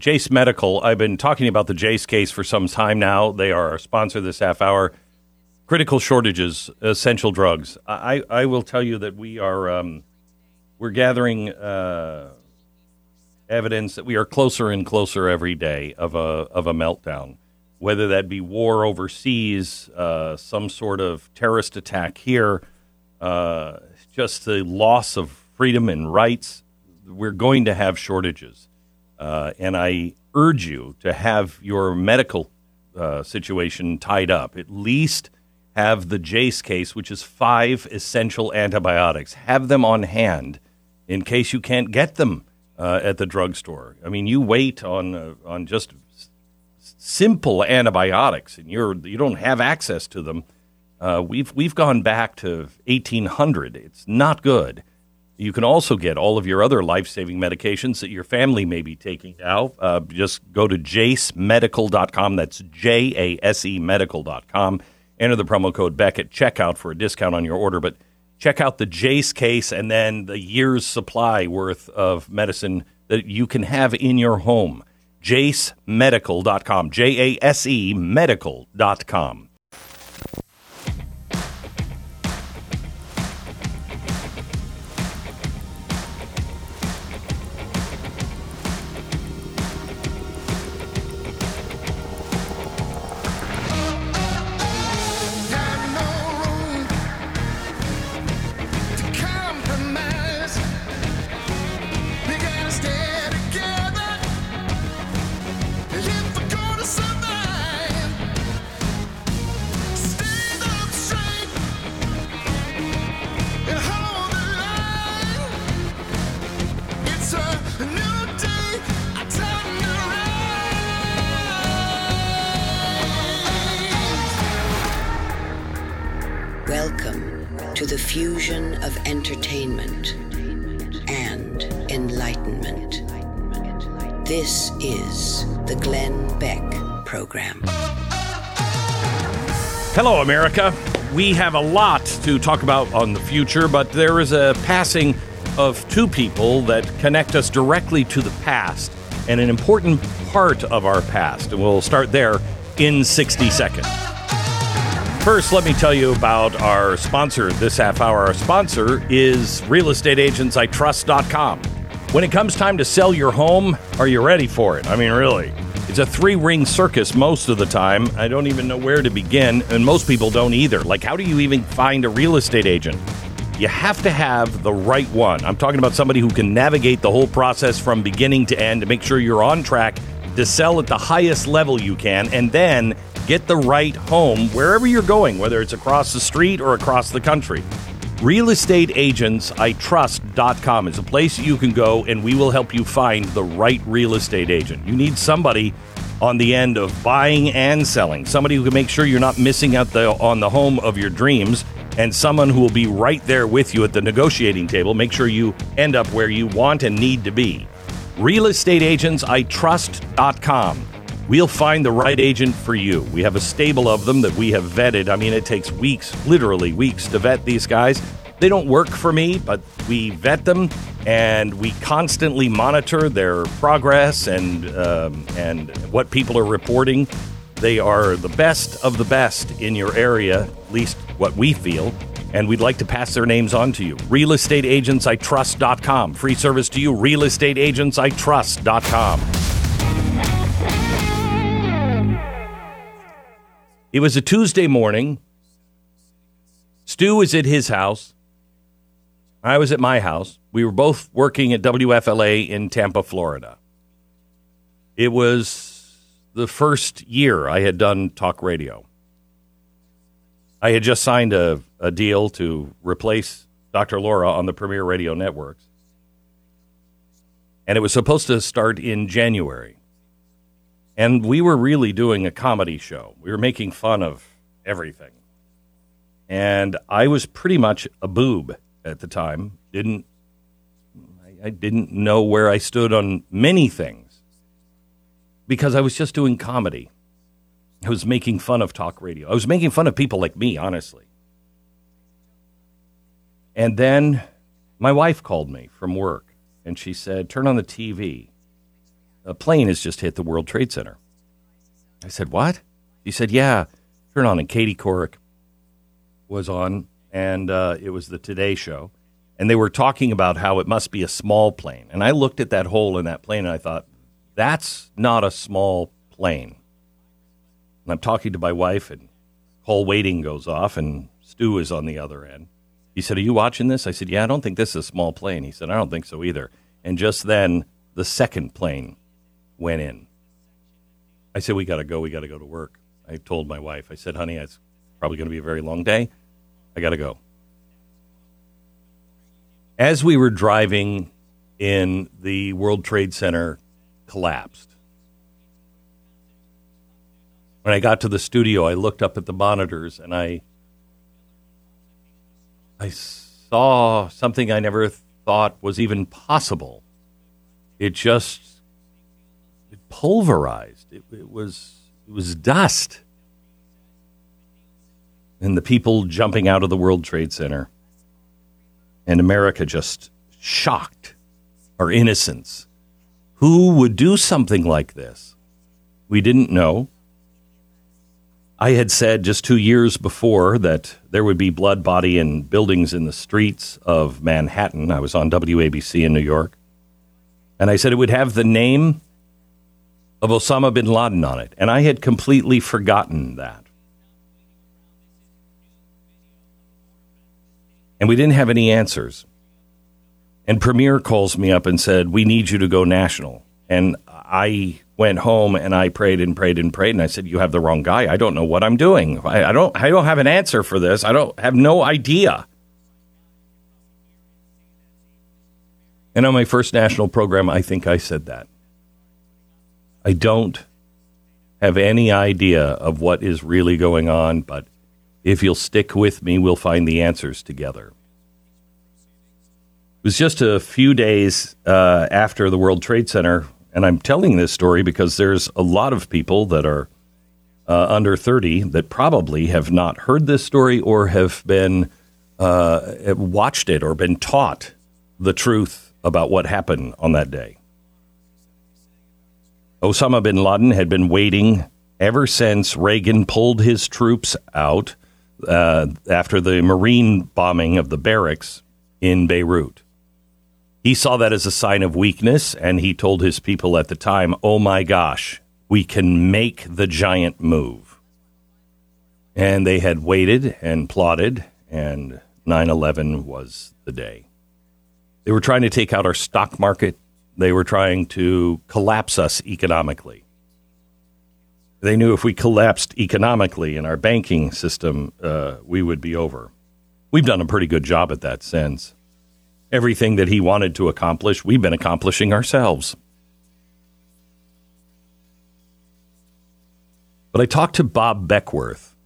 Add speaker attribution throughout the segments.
Speaker 1: Jace Medical. I've been talking about the Jace case for some time now. They are our sponsor this half hour. Critical shortages, essential drugs. I, I will tell you that we are um, we're gathering uh, evidence that we are closer and closer every day of a of a meltdown. Whether that be war overseas, uh, some sort of terrorist attack here, uh, just the loss of freedom and rights, we're going to have shortages. Uh, and I urge you to have your medical uh, situation tied up. At least have the Jace case, which is five essential antibiotics. Have them on hand in case you can't get them uh, at the drugstore. I mean, you wait on uh, on just s- simple antibiotics, and you're you don't have access to them. Uh, we've we've gone back to 1800. It's not good. You can also get all of your other life saving medications that your family may be taking now. Uh, just go to jasemedical.com. That's J A S E medical.com. Enter the promo code Beck at checkout for a discount on your order. But check out the Jace case and then the year's supply worth of medicine that you can have in your home. jasemedical.com. J A S E medical.com. America. We have a lot to talk about on the future, but there is a passing of two people that connect us directly to the past and an important part of our past. And we'll start there in 60 seconds. First, let me tell you about our sponsor this half hour. Our sponsor is realestateagentsitrust.com. When it comes time to sell your home, are you ready for it? I mean, really. It's a three ring circus most of the time. I don't even know where to begin, and most people don't either. Like, how do you even find a real estate agent? You have to have the right one. I'm talking about somebody who can navigate the whole process from beginning to end to make sure you're on track to sell at the highest level you can, and then get the right home wherever you're going, whether it's across the street or across the country. RealestateAgentsITrust.com is a place you can go and we will help you find the right real estate agent. You need somebody on the end of buying and selling, somebody who can make sure you're not missing out the, on the home of your dreams, and someone who will be right there with you at the negotiating table. Make sure you end up where you want and need to be. RealestateAgentsITrust.com. We'll find the right agent for you. We have a stable of them that we have vetted. I mean, it takes weeks, literally weeks, to vet these guys. They don't work for me, but we vet them and we constantly monitor their progress and um, and what people are reporting. They are the best of the best in your area, at least what we feel. And we'd like to pass their names on to you. RealestateAgentsITrust.com. Free service to you. RealestateAgentsITrust.com. It was a Tuesday morning. Stu was at his house. I was at my house. We were both working at WFLA in Tampa, Florida. It was the first year I had done talk radio. I had just signed a, a deal to replace Dr. Laura on the Premier Radio Networks. And it was supposed to start in January. And we were really doing a comedy show. We were making fun of everything. And I was pretty much a boob at the time. Didn't I, I didn't know where I stood on many things because I was just doing comedy. I was making fun of talk radio. I was making fun of people like me, honestly. And then my wife called me from work and she said, Turn on the TV. A plane has just hit the World Trade Center. I said, What? He said, Yeah. Turn on, and Katie Couric was on, and uh, it was the Today Show. And they were talking about how it must be a small plane. And I looked at that hole in that plane and I thought, That's not a small plane. And I'm talking to my wife, and call waiting goes off, and Stu is on the other end. He said, Are you watching this? I said, Yeah, I don't think this is a small plane. He said, I don't think so either. And just then, the second plane went in. I said, We got to go. We got to go to work. I told my wife, I said, Honey, it's probably going to be a very long day. I got to go. As we were driving in, the World Trade Center collapsed. When I got to the studio, I looked up at the monitors and I I saw something I never thought was even possible. It just pulverized. It, it was it was dust. And the people jumping out of the World Trade Center. And America just shocked our innocence. Who would do something like this? We didn't know. I had said just two years before that there would be blood, body, and buildings in the streets of Manhattan. I was on WABC in New York. And I said it would have the name of Osama bin Laden on it. And I had completely forgotten that. And we didn't have any answers. And Premier calls me up and said, We need you to go national. And I went home and I prayed and prayed and prayed. And I said, You have the wrong guy. I don't know what I'm doing. I, I don't, I don't have an answer for this. I don't have no idea. And on my first national program, I think I said that. I don't have any idea of what is really going on, but if you'll stick with me, we'll find the answers together. It was just a few days uh, after the World Trade Center, and I'm telling this story because there's a lot of people that are uh, under 30 that probably have not heard this story or have been uh, watched it or been taught the truth about what happened on that day. Osama bin Laden had been waiting ever since Reagan pulled his troops out uh, after the Marine bombing of the barracks in Beirut. He saw that as a sign of weakness, and he told his people at the time, Oh my gosh, we can make the giant move. And they had waited and plotted, and 9 11 was the day. They were trying to take out our stock market they were trying to collapse us economically. They knew if we collapsed economically in our banking system, uh, we would be over. We've done a pretty good job at that since. Everything that he wanted to accomplish, we've been accomplishing ourselves. But I talked to Bob Beckwith.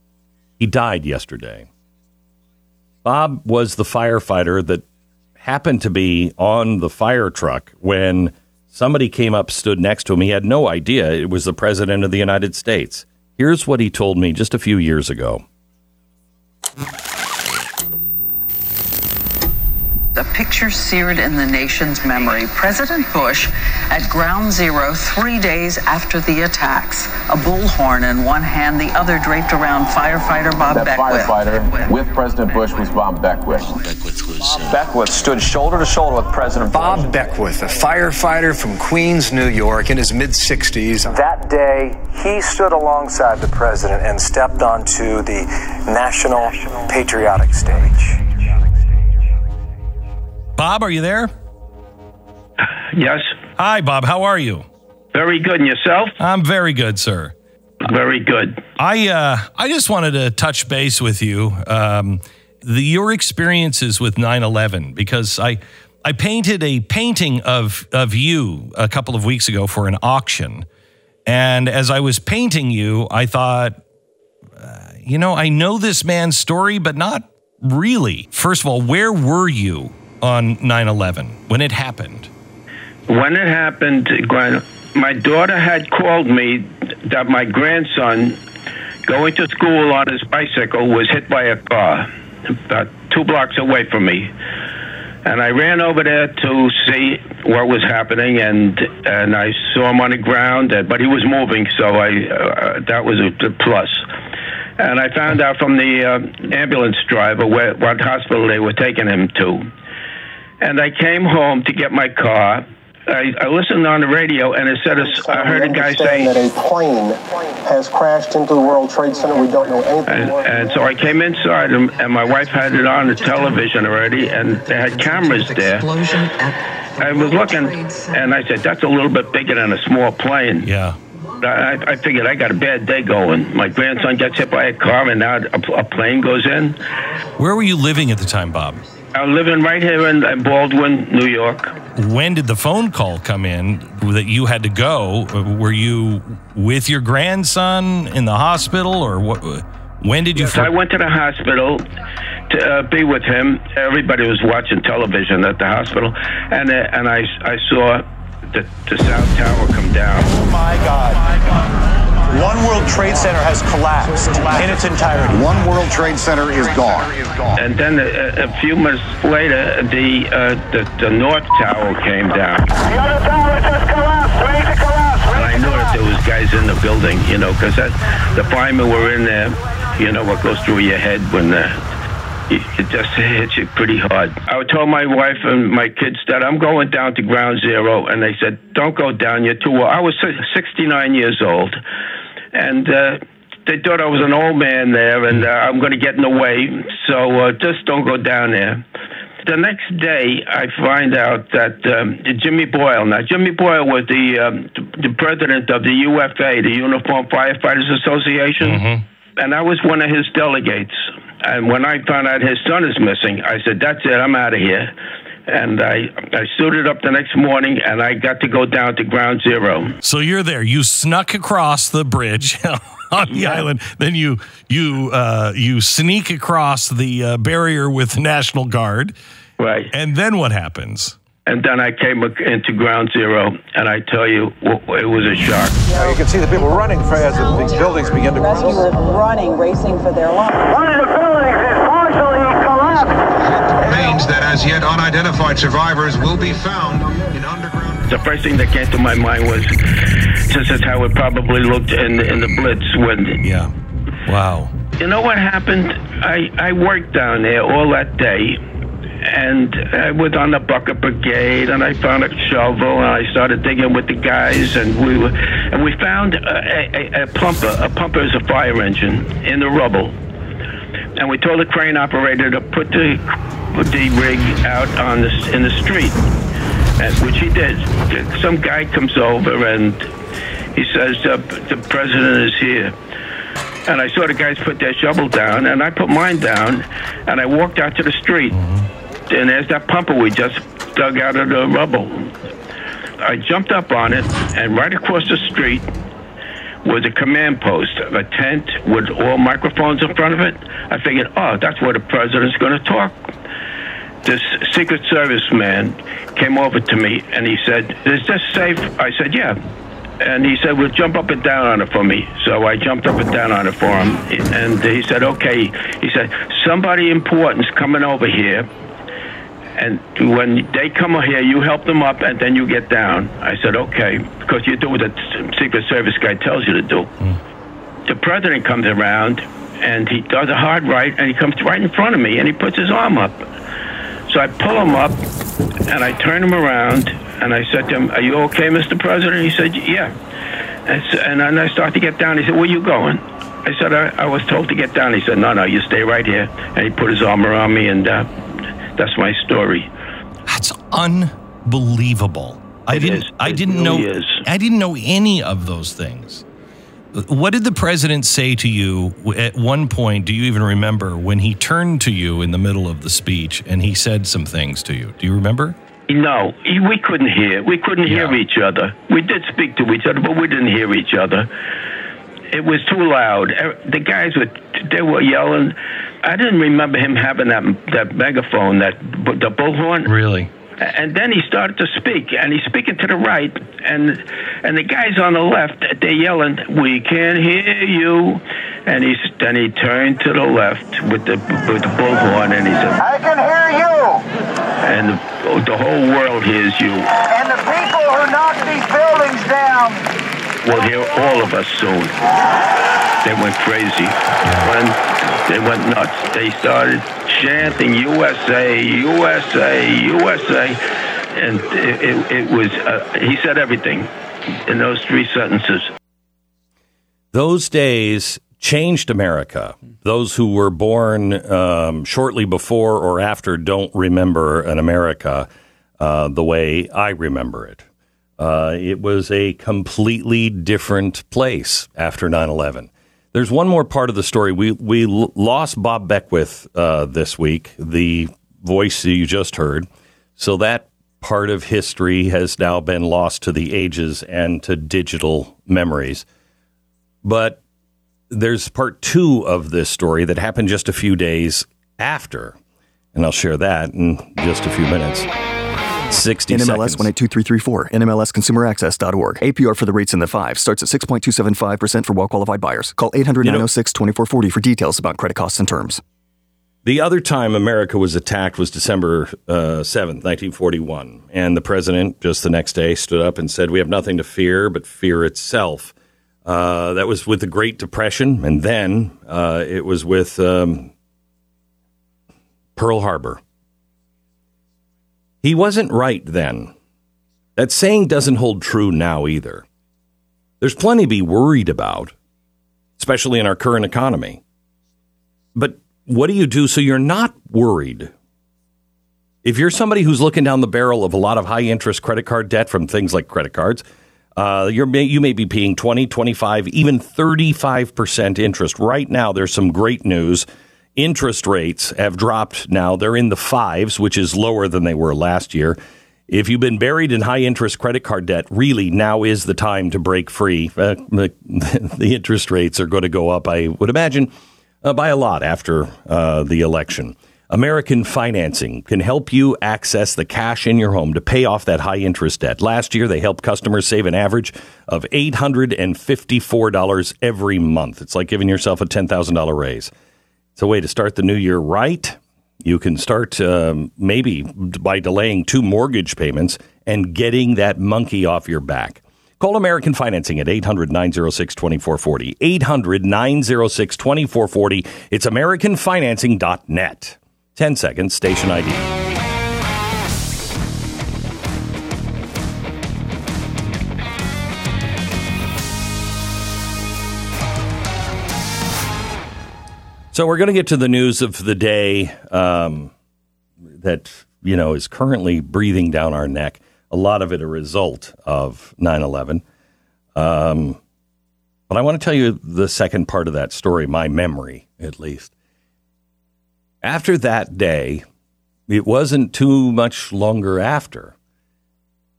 Speaker 1: He died yesterday. Bob was the firefighter that happened to be on the fire truck when somebody came up, stood next to him. He had no idea it was the President of the United States. Here's what he told me just a few years ago.
Speaker 2: A picture seared in the nation's memory. President Bush at ground zero three days after the attacks. A bullhorn in one hand, the other draped around firefighter Bob
Speaker 3: that
Speaker 2: Beckwith.
Speaker 3: firefighter with President Bush was Bob Beckwith.
Speaker 4: Beckwith was.
Speaker 5: Bob Beckwith stood shoulder to shoulder with President
Speaker 6: Bob
Speaker 5: Bush.
Speaker 6: Beckwith, a firefighter from Queens, New York, in his mid 60s.
Speaker 7: That day, he stood alongside the president and stepped onto the national patriotic stage.
Speaker 1: Bob, are you there?
Speaker 8: Yes.
Speaker 1: Hi, Bob. How are you?
Speaker 8: Very good. And yourself?
Speaker 1: I'm very good, sir.
Speaker 8: Very good.
Speaker 1: I uh, I just wanted to touch base with you, um, the, your experiences with 9/11, because I I painted a painting of of you a couple of weeks ago for an auction, and as I was painting you, I thought, uh, you know, I know this man's story, but not really. First of all, where were you on 9/11 when it happened?
Speaker 8: When it happened, Gwen, my daughter had called me that my grandson, going to school on his bicycle, was hit by a car about two blocks away from me. And I ran over there to see what was happening, and and I saw him on the ground, but he was moving, so I uh, that was a, a plus. And I found out from the uh, ambulance driver where, what hospital they were taking him to. And I came home to get my car. I, I listened on the radio, and it said I heard a guy say
Speaker 4: that a plane has crashed into the World Trade Center. We don't know anything
Speaker 8: and,
Speaker 4: more.
Speaker 8: and so I came inside, and, and my wife had it on the television already, and they had cameras there.
Speaker 2: Explosion at
Speaker 8: I was looking, and I said, "That's a little bit bigger than a small plane."
Speaker 1: Yeah.
Speaker 8: I, I figured I got a bad day going. My grandson gets hit by a car, and now a, a plane goes in.
Speaker 1: Where were you living at the time, Bob?
Speaker 8: I was living right here in in Baldwin, New York.
Speaker 1: When did the phone call come in that you had to go? Were you with your grandson in the hospital, or what? When did you?
Speaker 8: So I went to the hospital to uh, be with him. Everybody was watching television at the hospital, and uh, and I I saw the, the South Tower come down.
Speaker 4: Oh my God. One World Trade Center has collapsed in its entirety.
Speaker 9: One World Trade Center is gone.
Speaker 8: And then a, a few months later, the, uh, the the North Tower came down.
Speaker 4: The other tower just collapsed. Ready to collapse.
Speaker 8: And I knew that there was guys in the building, you know, because the firemen were in there. You know what goes through your head when uh, it it just hits you pretty hard. I told my wife and my kids that I'm going down to ground zero, and they said, "Don't go down. You're too old." I was 69 years old, and uh, they thought I was an old man there, and uh, I'm going to get in the way. So uh, just don't go down there. The next day, I find out that um, Jimmy Boyle. Now, Jimmy Boyle was the um, the president of the UFA, the Uniform Firefighters Association, and I was one of his delegates. And when I found out his son is missing, I said, "That's it. I'm out of here." And I I suited up the next morning, and I got to go down to Ground Zero.
Speaker 1: So you're there. You snuck across the bridge on the island. Then you you uh, you sneak across the uh, barrier with the National Guard.
Speaker 8: Right.
Speaker 1: And then what happens?
Speaker 8: And then I came into Ground Zero, and I tell you, it was a shock.
Speaker 4: Now you can see the people running as the these buildings begin to
Speaker 10: Rescuers
Speaker 4: crumble.
Speaker 10: running, racing for their lives.
Speaker 4: One of the buildings is partially collapsed.
Speaker 9: Remains that as yet unidentified survivors will be found in underground.
Speaker 8: The first thing that came to my mind was this is how it probably looked in in the Blitz when
Speaker 1: Yeah. Wow.
Speaker 8: You know what happened? I, I worked down there all that day, and I was on the bucket brigade, and I found a shovel, and I started digging with the guys, and we were, and we found a, a, a plumper. A plumper is a fire engine in the rubble, and we told the crane operator to put the put the rig out on the in the street, and, which he did. Some guy comes over and he says, uh, "The president is here." And I saw the guys put their shovel down, and I put mine down, and I walked out to the street. And there's that pumper we just dug out of the rubble. I jumped up on it, and right across the street was a command post, a tent with all microphones in front of it. I figured, oh, that's where the president's going to talk. This Secret Service man came over to me, and he said, is this safe? I said, yeah and he said, "Well, jump up and down on it for me." So I jumped up and down on it for him, and he said, "Okay." He said, "Somebody important's coming over here, and when they come here, you help them up, and then you get down." I said, "Okay," because you do what the Secret Service guy tells you to do. Hmm. The president comes around, and he does a hard right, and he comes right in front of me, and he puts his arm up. So I pull him up, and I turn him around, and I said to him, "Are you okay, Mr. President?" He said, "Yeah." And, so, and then I start to get down. He said, "Where are you going?" I said, I, "I was told to get down." He said, "No, no, you stay right here." And he put his arm around me, and uh, that's my story.
Speaker 1: That's unbelievable. I
Speaker 8: It
Speaker 1: didn't.
Speaker 8: is.
Speaker 1: I didn't know.
Speaker 8: is.
Speaker 1: I didn't know any of those things. What did the president say to you at one point? Do you even remember when he turned to you in the middle of the speech and he said some things to you? Do you remember?
Speaker 8: No, we couldn't hear. We couldn't hear
Speaker 1: Yeah.
Speaker 8: each other. We did speak to each other, but we didn't hear each other. It was too loud. The guys were they were yelling. I didn't remember him having that that megaphone, that the bullhorn.
Speaker 1: Really?
Speaker 8: And then he started to speak, and he's speaking to the right, and and the guys on the left they're yelling, "We can't hear you," And he then he turned to the left with the with the bullhorn, and he said,
Speaker 10: I can hear you.
Speaker 8: and the, the whole world hears you.
Speaker 10: And the people who knock these buildings down.
Speaker 8: will hear all of us soon. They went crazy. When they went nuts. They started chanting USA, USA, USA, and it, it, it was. Uh, he said everything in those three sentences.
Speaker 1: Those days changed America. Those who were born um, shortly before or after don't remember an America uh, the way I remember it. Uh, it was a completely different place after 9 11. There's one more part of the story. We, we lost Bob Beckwith uh, this week, the voice you just heard. So that part of history has now been lost to the ages and to digital memories. But there's part two of this story that happened just a few days after, and I'll share that in just a few minutes. 60
Speaker 11: NMLS
Speaker 1: seconds.
Speaker 11: 182334, NMLSconsumeraccess.org. APR for the rates in the five starts at 6.275% for well qualified buyers. Call 800 906 2440 for details about credit costs and terms.
Speaker 1: The other time America was attacked was December uh, 7th, 1941. And the president, just the next day, stood up and said, We have nothing to fear but fear itself. Uh, that was with the Great Depression. And then uh, it was with um, Pearl Harbor. He wasn't right then. That saying doesn't hold true now either. There's plenty to be worried about, especially in our current economy. But what do you do so you're not worried? If you're somebody who's looking down the barrel of a lot of high interest credit card debt from things like credit cards, uh, you may be paying 20, 25, even 35% interest. Right now, there's some great news. Interest rates have dropped now. They're in the fives, which is lower than they were last year. If you've been buried in high interest credit card debt, really now is the time to break free. Uh, the, interest rates are going to go up, I would imagine, uh, by a lot after uh, the election. American Financing can help you access the cash in your home to pay off that high interest debt. Last year, they helped customers save an average of $854 every month. It's like giving yourself a $10,000 raise. It's a way to start the new year right. You can start um, maybe by delaying two mortgage payments and getting that monkey off your back. Call American Financing at 800 906 2440. 800 906 2440. It's AmericanFinancing.net. 10 seconds, station ID. So we're going to get to the news of the day um, that you know is currently breathing down our neck. A lot of it a result of 9/11. Um, but I want to tell you the second part of that story, my memory at least. After that day, it wasn't too much longer after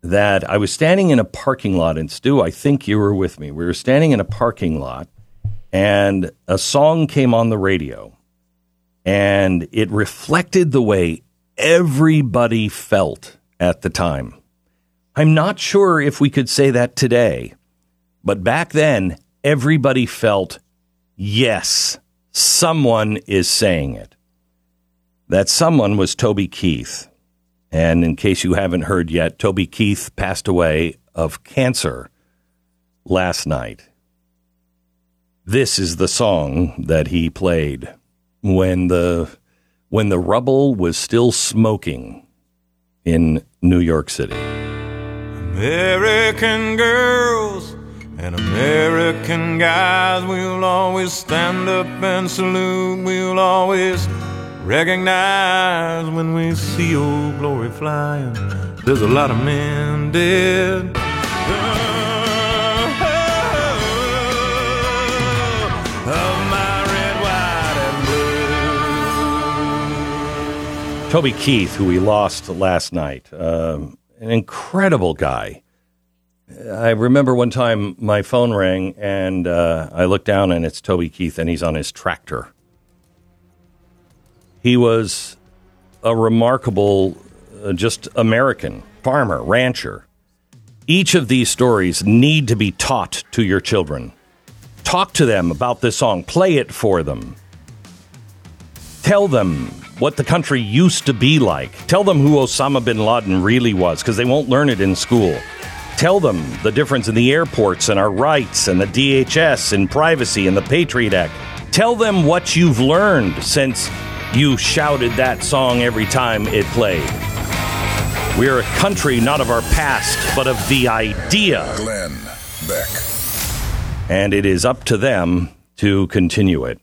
Speaker 1: that I was standing in a parking lot. And Stu, I think you were with me. We were standing in a parking lot, and a song came on the radio, and it reflected the way everybody felt at the time. I'm not sure if we could say that today, but back then, everybody felt, yes, someone is saying it. That someone was Toby Keith. And in case you haven't heard yet, Toby Keith passed away of cancer last night. This is the song that he played when the when the rubble was still smoking in New York City.
Speaker 12: American girls and American guys, we'll always stand up and salute. We'll always recognize when we see old glory flying. There's a lot of men dead.
Speaker 1: Toby Keith, who we lost last night, um, an incredible guy. I remember one time my phone rang and uh, I looked down and it's Toby Keith and he's on his tractor. He was a remarkable, uh, just American farmer, rancher. Each of these stories need to be taught to your children. Talk to them about this song. Play it for them. Tell them what the country used to be like. Tell them who Osama bin Laden really was, because they won't learn it in school. Tell them the difference in the airports and our rights and the DHS and privacy and the Patriot Act. Tell them what you've learned since you shouted that song every time it played. We're a country not of our past, but of the idea.
Speaker 13: Glenn Beck.
Speaker 1: And it is up to them to continue it.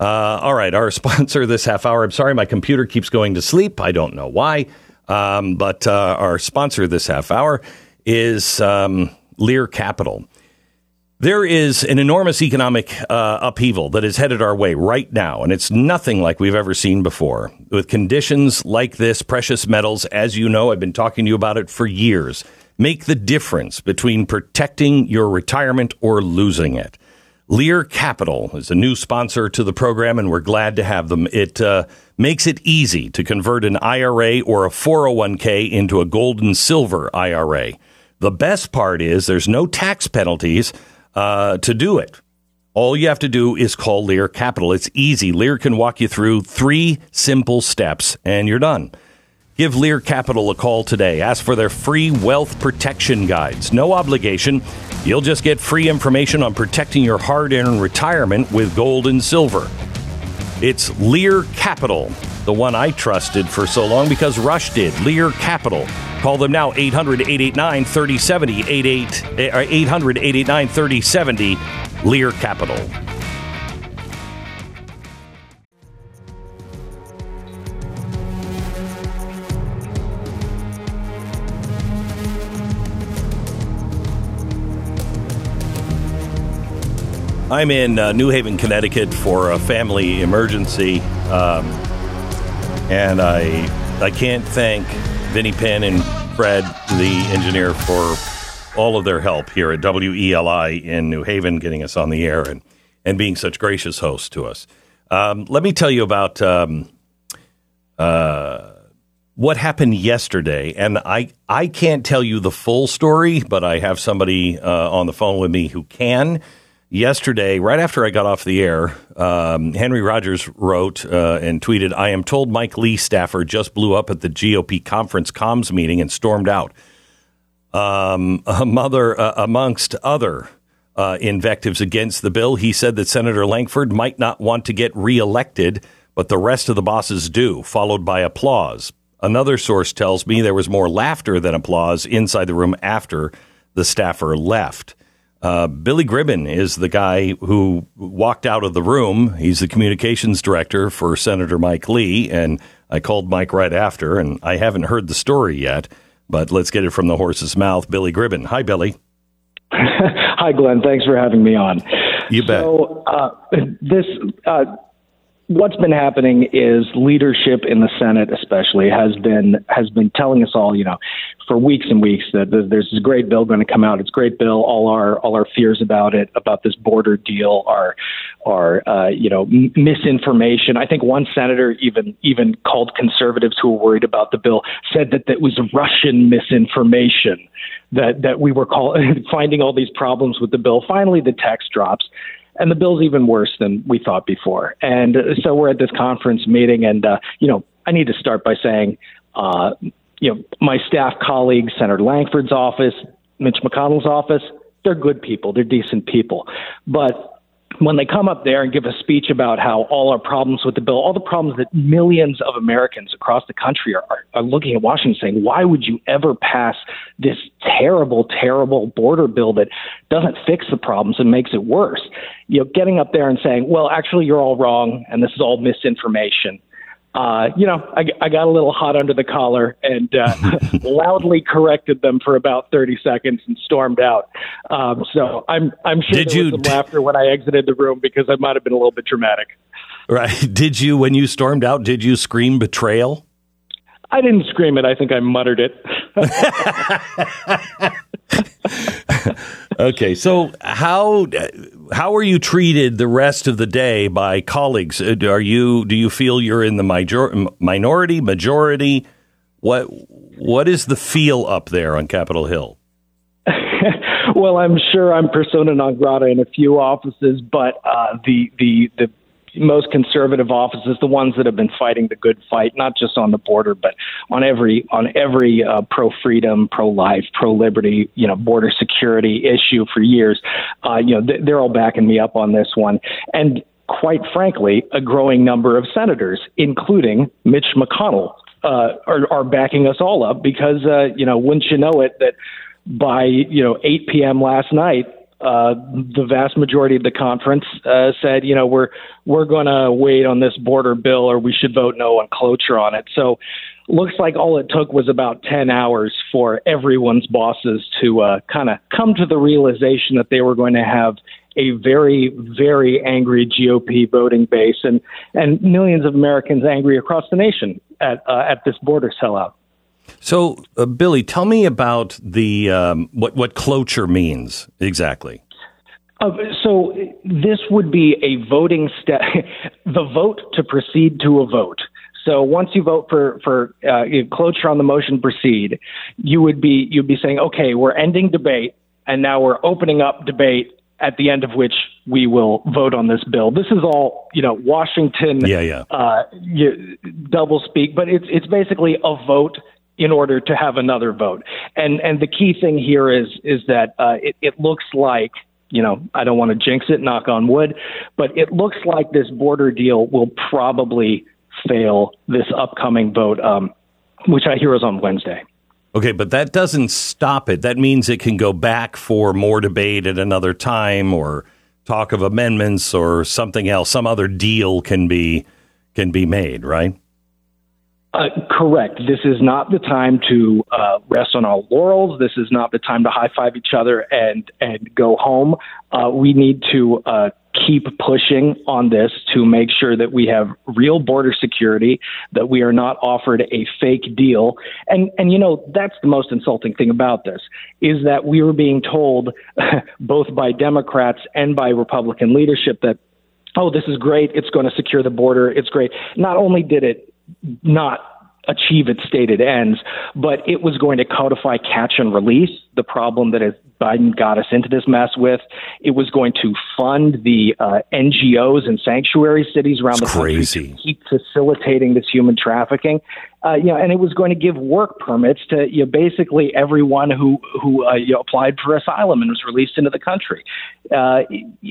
Speaker 1: Uh, all right, our sponsor this half hour. I'm sorry, my computer keeps going to sleep. I don't know why. Um, but uh, our sponsor this half hour is um, Lear Capital. There is an enormous economic uh, upheaval that is headed our way right now, and it's nothing like we've ever seen before. With conditions like this, precious metals, as you know, I've been talking to you about it for years, make the difference between protecting your retirement or losing it. Lear Capital is a new sponsor to the program, and we're glad to have them. It uh, makes it easy to convert an IRA or a 401k into a gold and silver IRA. The best part is there's no tax penalties uh, to do it. All you have to do is call Lear Capital. It's easy. Lear can walk you through three simple steps, and you're done. Give Lear Capital a call today. Ask for their free wealth protection guides. No obligation. You'll just get free information on protecting your hard earned retirement with gold and silver. It's Lear Capital, the one I trusted for so long because Rush did. Lear Capital. Call them now 800 889 3070. 800 eh, 889 3070. Lear Capital. I'm in uh, New Haven, Connecticut for a family emergency, um, and I I can't thank Vinnie Penn and Fred, the engineer, for all of their help here at WELI in New Haven, getting us on the air and and being such gracious hosts to us. Um, let me tell you about um, uh, what happened yesterday, and I I can't tell you the full story, but I have somebody uh, on the phone with me who can yesterday, right after I got off the air, um, Henry Rodgers wrote uh, and tweeted, I am told Mike Lee staffer just blew up at the GOP conference comms meeting and stormed out. Um, a mother, uh, amongst other uh, invectives against the bill, he said that Senator Lankford might not want to get reelected, but the rest of the bosses do, followed by applause. Another source tells me there was more laughter than applause inside the room after the staffer left. Uh, Billy Gribbin is the guy who walked out of the room. He's the communications director for Senator Mike Lee, and I called Mike right after, and I haven't heard the story yet, but let's get it from the horse's mouth. Billy Gribbin. Hi, Billy.
Speaker 14: Hi, Glenn. Thanks for having me on.
Speaker 1: You bet.
Speaker 14: So, uh, this. Uh, what's been happening is leadership in the Senate, especially, has been has been telling us all, you know, for weeks and weeks that there's this great bill going to come out. It's a great bill. All our all our fears about it, about this border deal, are are uh, you know m- misinformation. I think one senator even even called conservatives who were worried about the bill said that that was Russian misinformation. That that we were call, finding all these problems with the bill. Finally, the text drops and the bill's even worse than we thought before. And uh, so we're at this conference meeting, and uh, you know, I need to start by saying, uh, you know, my staff colleagues, Senator Lankford's office, Mitch McConnell's office, they're good people, they're decent people, but when they come up there and give a speech about how all our problems with the bill, all the problems that millions of Americans across the country are, are, are, looking at Washington saying, why would you ever pass this terrible, terrible border bill that doesn't fix the problems and makes it worse? You know, getting up there and saying, well, actually, you're all wrong and this is all misinformation uh, you know, I, I got a little hot under the collar and uh, loudly corrected them for about 30 seconds and stormed out. Um, so I'm I'm sure
Speaker 1: did
Speaker 14: there
Speaker 1: you,
Speaker 14: was some laughter when I exited the room because I might have been a little bit dramatic.
Speaker 1: Right? Did you when you stormed out? Did you scream betrayal?
Speaker 14: I didn't scream it. I think I muttered it.
Speaker 1: okay, so how how are you treated the rest of the day by colleagues? Uh, are you do you feel you're in the major, minority, majority? What what is the feel up there on Capitol Hill?
Speaker 14: well, I'm sure I'm persona non grata in a few offices, but uh, the the the most conservative offices, the ones that have been fighting the good fight, not just on the border, but on every on every uh, pro freedom, pro life, pro liberty, you know, border security issue for years. Uh, you know, they're all backing me up on this one, and quite frankly, a growing number of senators, including Mitch McConnell, uh, are, are backing us all up because, uh, you know, wouldn't you know it that by you know 8 p.m. last night, uh, the vast majority of the conference uh, said, you know, we're we're going to wait on this border bill, or we should vote no on cloture on it. So, looks like all it took was about ten hours for everyone's bosses to uh, kind of come to the realization that they were going to have a very, very angry GOP voting base, and and millions of Americans angry across the nation at uh, at this border sellout.
Speaker 1: So, uh, Billy, tell me about the um, what what cloture means exactly.
Speaker 14: Uh, so this would be a voting step, the vote to proceed to a vote. So once you vote for for uh, cloture on the motion proceed, you would be you'd be saying, okay, we're ending debate, and now we're opening up debate. At the end of which we will vote on this bill. This is all you know, Washington.
Speaker 1: Yeah, yeah.
Speaker 14: Uh, you, double speak, but it's it's basically a vote in order to have another vote. And and the key thing here is is that uh, it, it looks like you know I don't want to jinx it, knock on wood, but it looks like this border deal will probably fail this upcoming vote, um, which I hear is on Wednesday.
Speaker 1: Okay, but that doesn't stop it. That means it can go back for more debate at another time, or talk of amendments, or something else. Some other deal can be can be made, right?
Speaker 14: Uh, correct. This is not the time to uh, rest on our laurels. This is not the time to high five each other and and go home. Uh, we need to uh, keep pushing on this to make sure that we have real border security, that we are not offered a fake deal. And and you know that's the most insulting thing about this is that we were being told both by Democrats and by Republican leadership that oh this is great, it's going to secure the border, it's great. Not only did it not achieve its stated ends, but it was going to codify catch and release, the problem that has Biden got us into this mess with. It was going to fund the uh, NGOs and sanctuary cities around
Speaker 1: it's
Speaker 14: the
Speaker 1: crazy.
Speaker 14: country to keep facilitating this human trafficking. Uh, you know, and it was going to give work permits to you know, basically everyone who who uh, you know, applied for asylum and was released into the country. Uh,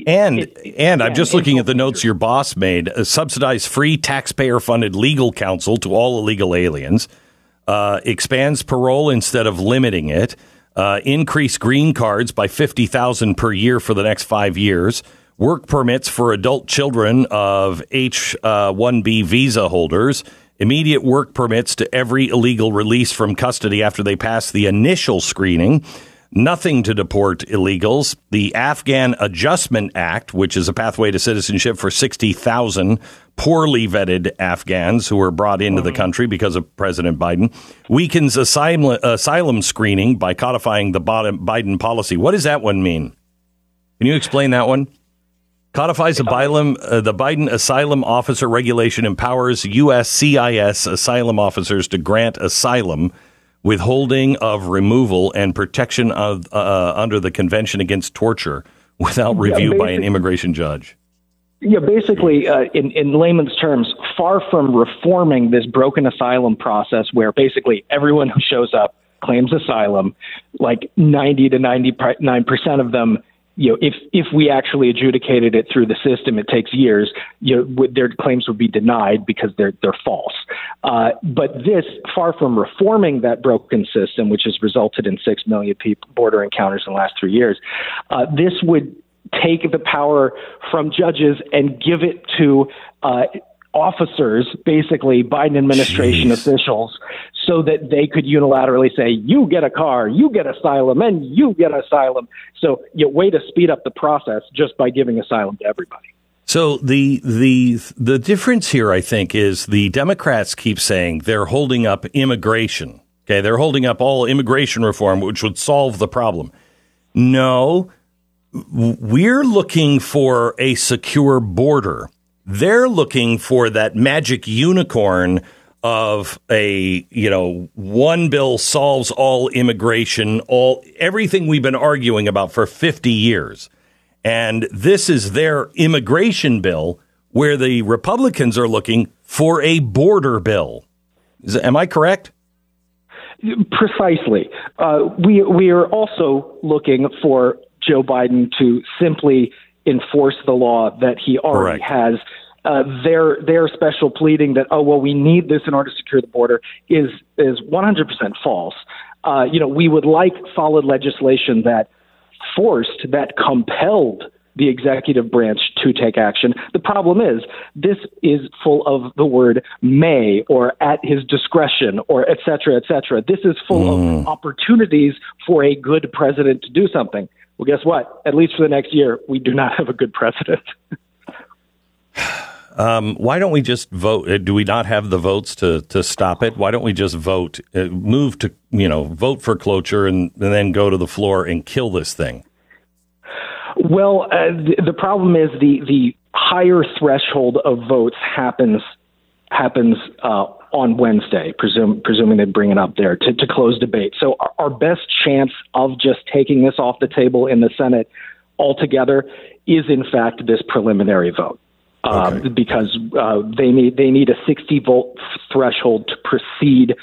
Speaker 1: and it, and I'm just looking at the notes your boss made: a subsidized free taxpayer-funded legal counsel to all illegal aliens, uh, expands parole instead of limiting it uh, increase green cards by 50,000 per year for the next five years, work permits for adult children of H 1B visa holders, immediate work permits to every illegal release from custody after they pass the initial screening. Nothing to deport illegals. The Afghan Adjustment Act, which is a pathway to citizenship for 60,000 poorly vetted Afghans who were brought into the mm-hmm. country because of President Biden, weakens asylum, asylum screening by codifying the Biden policy. What does that one mean? Can you explain that one? Codifies asylum, uh, the Biden asylum officer regulation empowers USCIS asylum officers to grant asylum, withholding of removal, and protection of, uh, under the Convention Against Torture without review yeah, by an immigration judge.
Speaker 14: Yeah, basically, uh, in, in layman's terms, far from reforming this broken asylum process where basically everyone who shows up claims asylum, like 90 to 99% of them, you know, if, if we actually adjudicated it through the system, it takes years, you know, their claims would be denied because they're, they're false. Uh, but this, far from reforming that broken system, which has resulted in 6 million people, border encounters in the last three years, uh, this would take the power from judges and give it to uh, officers, basically Biden administration Jeez. officials, so that they could unilaterally say, "You get a car, you get asylum, and you get asylum." So, you way to speed up the process just by giving asylum to everybody.
Speaker 1: So the the the difference here, I think, is the Democrats keep saying they're holding up immigration. Okay, they're holding up all immigration reform, which would solve the problem. No, we're looking for a secure border. They're looking for that magic unicorn of a you know one bill solves all immigration all everything we've been arguing about for 50 years. And this is their immigration bill where the republicans are looking for a border bill. Is, am i correct?
Speaker 14: Precisely. Uh, we we are also looking for joe biden to simply enforce the law that he already Correct. has uh, their their special pleading that oh well we need this in order to secure the border is is 100% false. Uh, you know we would like solid legislation that forced that compelled the executive branch to take action. The problem is this is full of the word may or at his discretion or et cetera, et cetera. This is full mm. of opportunities for a good president to do something. Well, guess what? At least for the next year, we do not have a good president.
Speaker 1: Um, why don't we just vote? Uh, do we not have the votes to, to stop it? Why don't we just vote, uh, move to, you know, vote for cloture and, and, then go to the floor and kill this thing?
Speaker 14: Well, uh, the, the, problem is the, the higher threshold of votes happens happens uh, on Wednesday, presum- presuming they bring it up there to, to close debate. So our, our best chance of just taking this off the table in the Senate altogether is, in fact, this preliminary vote um, okay. because uh, they need they need a 60 vote threshold to proceed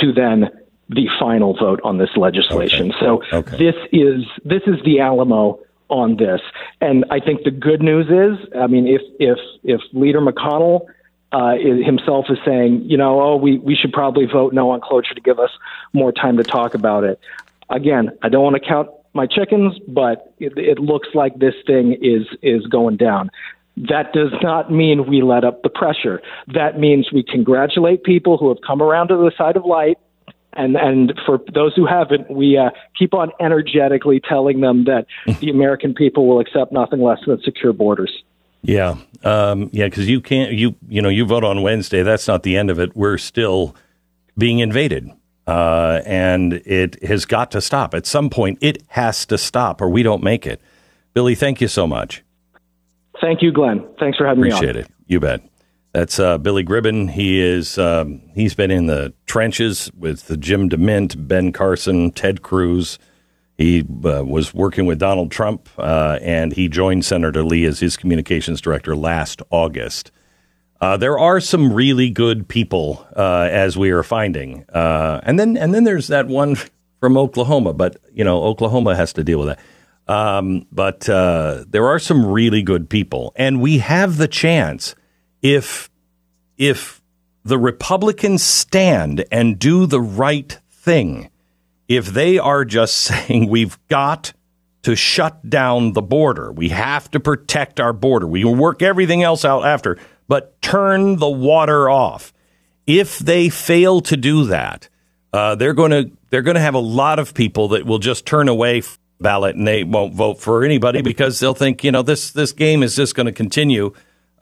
Speaker 14: to then the final vote on this legislation. Okay. So okay. this is this is the Alamo on this, and I think the good news is, I mean, if if if Leader McConnell uh, himself is saying, you know, oh, we we should probably vote no on cloture to give us more time to talk about it. Again, I don't want to count my chickens, but it, it looks like this thing is is going down. That does not mean we let up the pressure. That means we congratulate people who have come around to the side of light. And, and for those who haven't, we uh, keep on energetically telling them that the American people will accept nothing less than secure borders.
Speaker 1: Yeah, um, yeah, because you can't you you know you vote on Wednesday. That's not the end of it. We're still being invaded, uh, and it has got to stop at some point. It has to stop, or we don't make it. Billy, thank you so much.
Speaker 14: Thank you, Glenn. Thanks for having
Speaker 1: Appreciate me on. Appreciate it. You bet. That's uh, Billy Gribbin. He is um, he's been in the trenches with the Jim DeMint, Ben Carson, Ted Cruz. He uh, was working with Donald Trump, uh, and he joined Senator Lee as his communications director last August. Uh, there are some really good people, uh, as we are finding, uh, and then and then there's that one from Oklahoma. But you know, Oklahoma has to deal with that. Um, but uh, there are some really good people, and we have the chance if if the Republicans stand and do the right thing, if they are just saying we've got to shut down the border, we have to protect our border, we will work everything else out after, but turn the water off. If they fail to do that, uh, they're going to they're going to have a lot of people that will just turn away ballot and they won't vote for anybody because they'll think, you know, this this game is just going to continue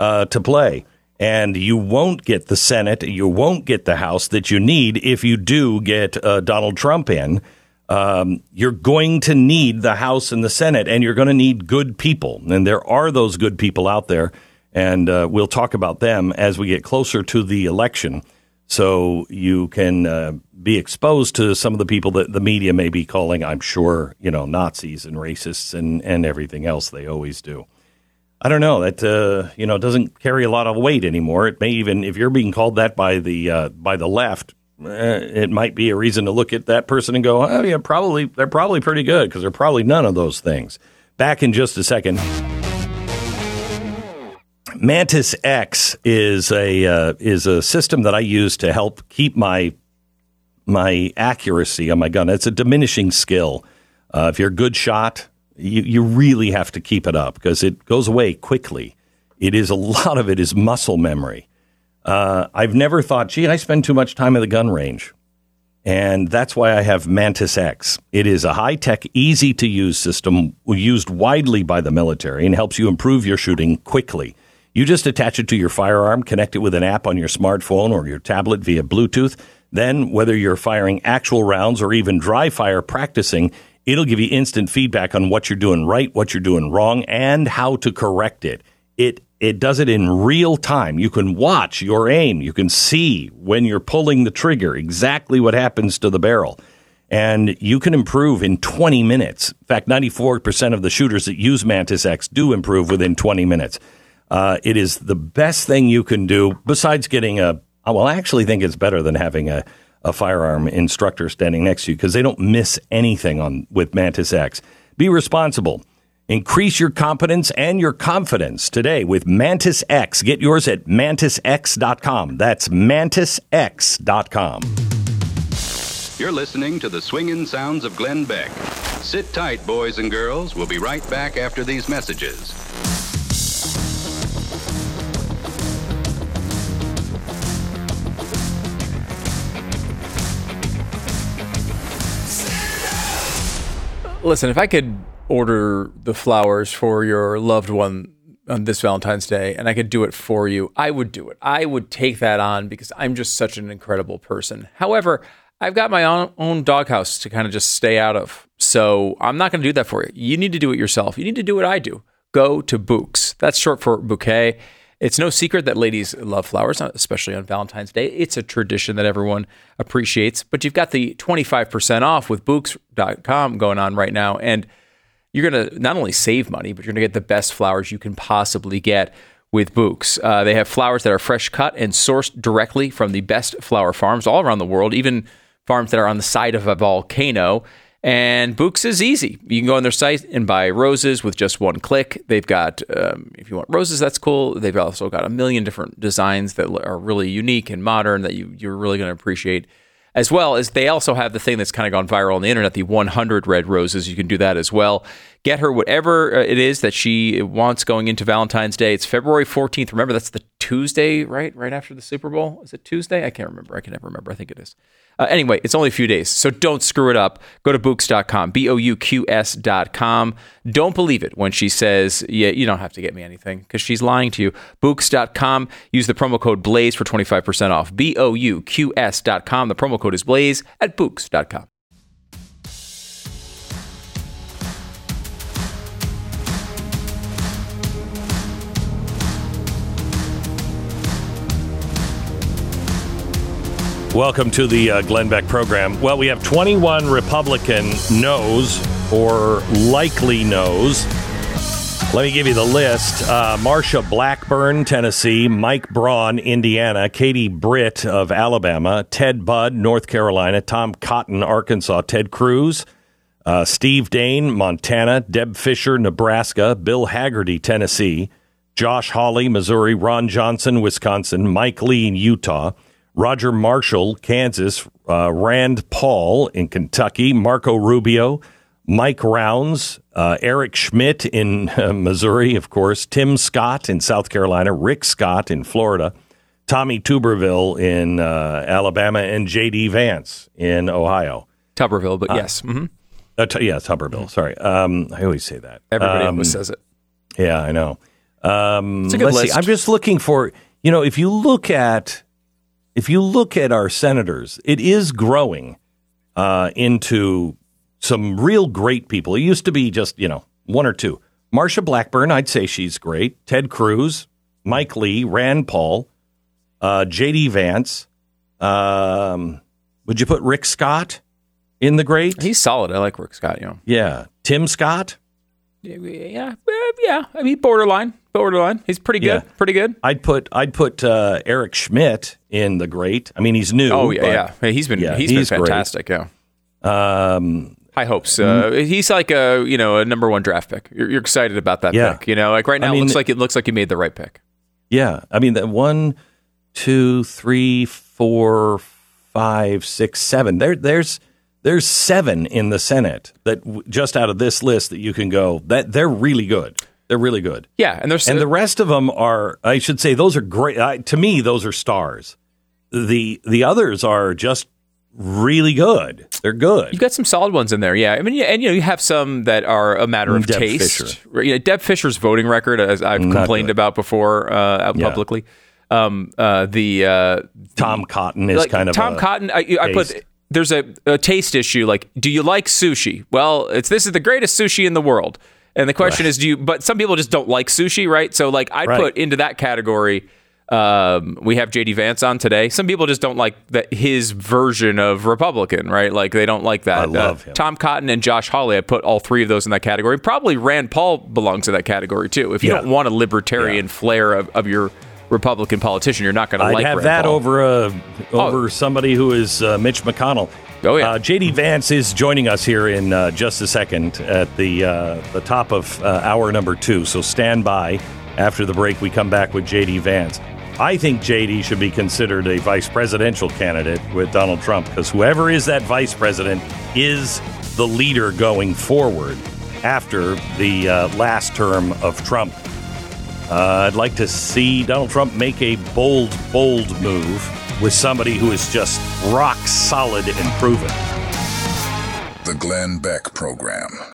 Speaker 1: uh, to play. And you won't get the Senate, you won't get the House that you need if you do get uh, Donald Trump in. Um, you're going to need the House and the Senate, and you're going to need good people. And there are those good people out there. And uh, we'll talk about them as we get closer to the election so you can uh, be exposed to some of the people that the media may be calling, I'm sure, you know, Nazis and racists and, and everything else they always do. I don't know that uh, you know doesn't carry a lot of weight anymore. It may even if you're being called that by the uh, by the left, eh, it might be a reason to look at that person and go, oh yeah, probably they're probably pretty good because they're probably none of those things. Back in just a second. Mantis X is a uh, is a system that I use to help keep my my accuracy on my gun. It's a diminishing skill. Uh, if you're a good shot, you you really have to keep it up because it goes away quickly. It is a lot of it is muscle memory. Uh, I've never thought, gee, I spend too much time at the gun range. And that's why I have Mantis X. It is a high tech, easy to use system used widely by the military and helps you improve your shooting quickly. You just attach it to your firearm, connect it with an app on your smartphone or your tablet via Bluetooth. Then, whether you're firing actual rounds or even dry fire practicing, it'll give you instant feedback on what you're doing right, what you're doing wrong, and how to correct it. It it does it in real time. You can watch your aim. You can see when you're pulling the trigger exactly what happens to the barrel. And you can improve in 20 minutes. In fact, 94% of the shooters that use Mantis X do improve within 20 minutes. Uh, it is the best thing you can do besides getting a, well, I actually think it's better than having a, a firearm instructor standing next to you because they don't miss anything on with Mantis X. Be responsible. Increase your competence and your confidence today with Mantis X. Get yours at mantisx.com. That's mantisx.com.
Speaker 13: You're listening to the swinging sounds of Glenn Beck. Sit tight, boys and girls. We'll be right back after these messages.
Speaker 15: Listen, if I could order the flowers for your loved one on this Valentine's Day and I could do it for you, I would do it. I would take that on because I'm just such an incredible person. However, I've got my own, own doghouse to kind of just stay out of. So I'm not going to do that for you. You need to do it yourself. You need to do what I do. Go to Bouqs. That's short for bouquet. It's no secret that ladies love flowers, especially on Valentine's Day. It's a tradition that everyone appreciates. But you've got the 25% off with Bouqs.com going on right now. And you're going to not only save money, but you're going to get the best flowers you can possibly get with Bouqs. Uh, they have flowers that are fresh cut and sourced directly from the best flower farms all around the world, even farms that are on the side of a volcano. And Bouqs is easy. You can go on their site and buy roses with just one click. They've got, um, if you want roses, that's cool. They've also got a million different designs that are really unique and modern that you, you're really going to appreciate as well as they also have the thing that's kind of gone viral on the internet, the 100 red roses. You can do that as well. Get her whatever uh, it is that she wants going into Valentine's Day. It's February 14th. Remember, that's the Tuesday, right? Right after the Super Bowl. Is it Tuesday? I can't remember. I can never remember. I think it is. Uh, anyway, it's only a few days, so don't screw it up. Go to Bouqs.com, B O U Q S.com. Don't believe it when she says, yeah, you don't have to get me anything because she's lying to you. Bouqs.com, use the promo code BLAZE for 25% off. B O U Q S.com. The promo code is BLAZE at Bouqs.com.
Speaker 1: Welcome to the uh, Glenn Beck program. Well, we have 21 Republican no's or likely no's. Let me give you the list. Uh, Marsha Blackburn, Tennessee. Mike Braun, Indiana. Katie Britt of Alabama. Ted Budd, North Carolina. Tom Cotton, Arkansas. Ted Cruz. Uh, Steve Daines, Montana. Deb Fischer, Nebraska. Bill Hagerty, Tennessee. Josh Hawley, Missouri. Ron Johnson, Wisconsin. Mike Lee, Utah. Roger Marshall, Kansas, uh, Rand Paul in Kentucky, Marco Rubio, Mike Rounds, uh, Eric Schmitt in uh, Missouri, of course, Tim Scott in South Carolina, Rick Scott in Florida, Tommy Tuberville in uh, Alabama, and J.D. Vance in Ohio.
Speaker 15: Tuberville, but yes.
Speaker 1: Mm-hmm. Uh, t- yeah, Tuberville. Sorry. Um, I always say that.
Speaker 15: Everybody
Speaker 1: um,
Speaker 15: always says it.
Speaker 1: Yeah, I know. Um,
Speaker 15: it's a good
Speaker 1: let's
Speaker 15: list.
Speaker 1: See. I'm just looking for, you know, if you look at if you look at our senators, it is growing uh, into some real great people. It used to be just, you know, one or two. Marsha Blackburn, I'd say she's great. Ted Cruz, Mike Lee, Rand Paul, uh, J.D. Vance. Um, would you put Rick Scott in the great?
Speaker 15: He's solid. I like Rick Scott, you know.
Speaker 1: Yeah. Tim Scott?
Speaker 15: Yeah, yeah. I mean, borderline, borderline. He's pretty good,
Speaker 1: Yeah.
Speaker 15: pretty good.
Speaker 1: I'd put I'd put uh, Eric Schmitt in the great. I mean, he's new.
Speaker 15: Oh yeah,
Speaker 1: but-
Speaker 15: yeah. Hey, He's been
Speaker 1: Yeah,
Speaker 15: he's
Speaker 1: he's
Speaker 15: been
Speaker 1: great.
Speaker 15: fantastic. Yeah,
Speaker 1: Um,
Speaker 15: high hopes. Uh, he's like a you know a number one draft pick. You're, you're excited about that
Speaker 1: Yeah.
Speaker 15: pick. You know, like right
Speaker 1: I
Speaker 15: now, it looks like it looks like you made the right pick.
Speaker 1: Yeah, I mean that one, two, three, four, five, six, seven. There, there's there's seven in the Senate that w- just out of this list that you can go that they're really good. They're really good.
Speaker 15: Yeah, and there's
Speaker 1: And the rest of them are, I should say, those are great. I, to me, those are stars. The the others are just really good. They're good.
Speaker 15: You've got some solid ones in there, yeah. I mean, yeah, and you know, you have some that are a matter of
Speaker 1: Deb
Speaker 15: taste. Yeah, Deb Fischer's voting record, as I've
Speaker 1: Not
Speaker 15: complained
Speaker 1: good.
Speaker 15: about before uh, out
Speaker 1: Yeah.
Speaker 15: publicly. Um, uh, the uh,
Speaker 1: Tom Cotton is
Speaker 15: like,
Speaker 1: kind of
Speaker 15: Tom
Speaker 1: a
Speaker 15: Cotton. I, I put there's a, a taste issue. Like, do you like sushi? Well, it's this is the greatest sushi in the world. And the question right. is, do you? But some people just don't like sushi, right? So like I right. put into that category. Um, we have JD Vance on today. Some people just don't like that his version of Republican, right? Like they don't like that. I
Speaker 1: love uh, him.
Speaker 15: Tom Cotton and Josh Hawley. I put all three of those in that category. Probably Rand Paul belongs in that category too. If you yeah. don't want a libertarian yeah. flair of, of your Republican politician, you're not going to like.
Speaker 1: I'd have
Speaker 15: Rand
Speaker 1: that
Speaker 15: Paul.
Speaker 1: over uh, over oh. somebody who is uh, Mitch McConnell.
Speaker 15: Oh yeah.
Speaker 1: Uh, JD Vance is joining us here in uh, just a second at the uh, the top of uh, hour number two. So stand by. After the break, we come back with JD Vance. I think JD should be considered a vice presidential candidate with Donald Trump because whoever is that vice president is the leader going forward after the uh, last term of Trump. Uh, I'd like to see Donald Trump make a bold, bold move with somebody who is just rock solid and proven.
Speaker 16: The Glenn Beck Program.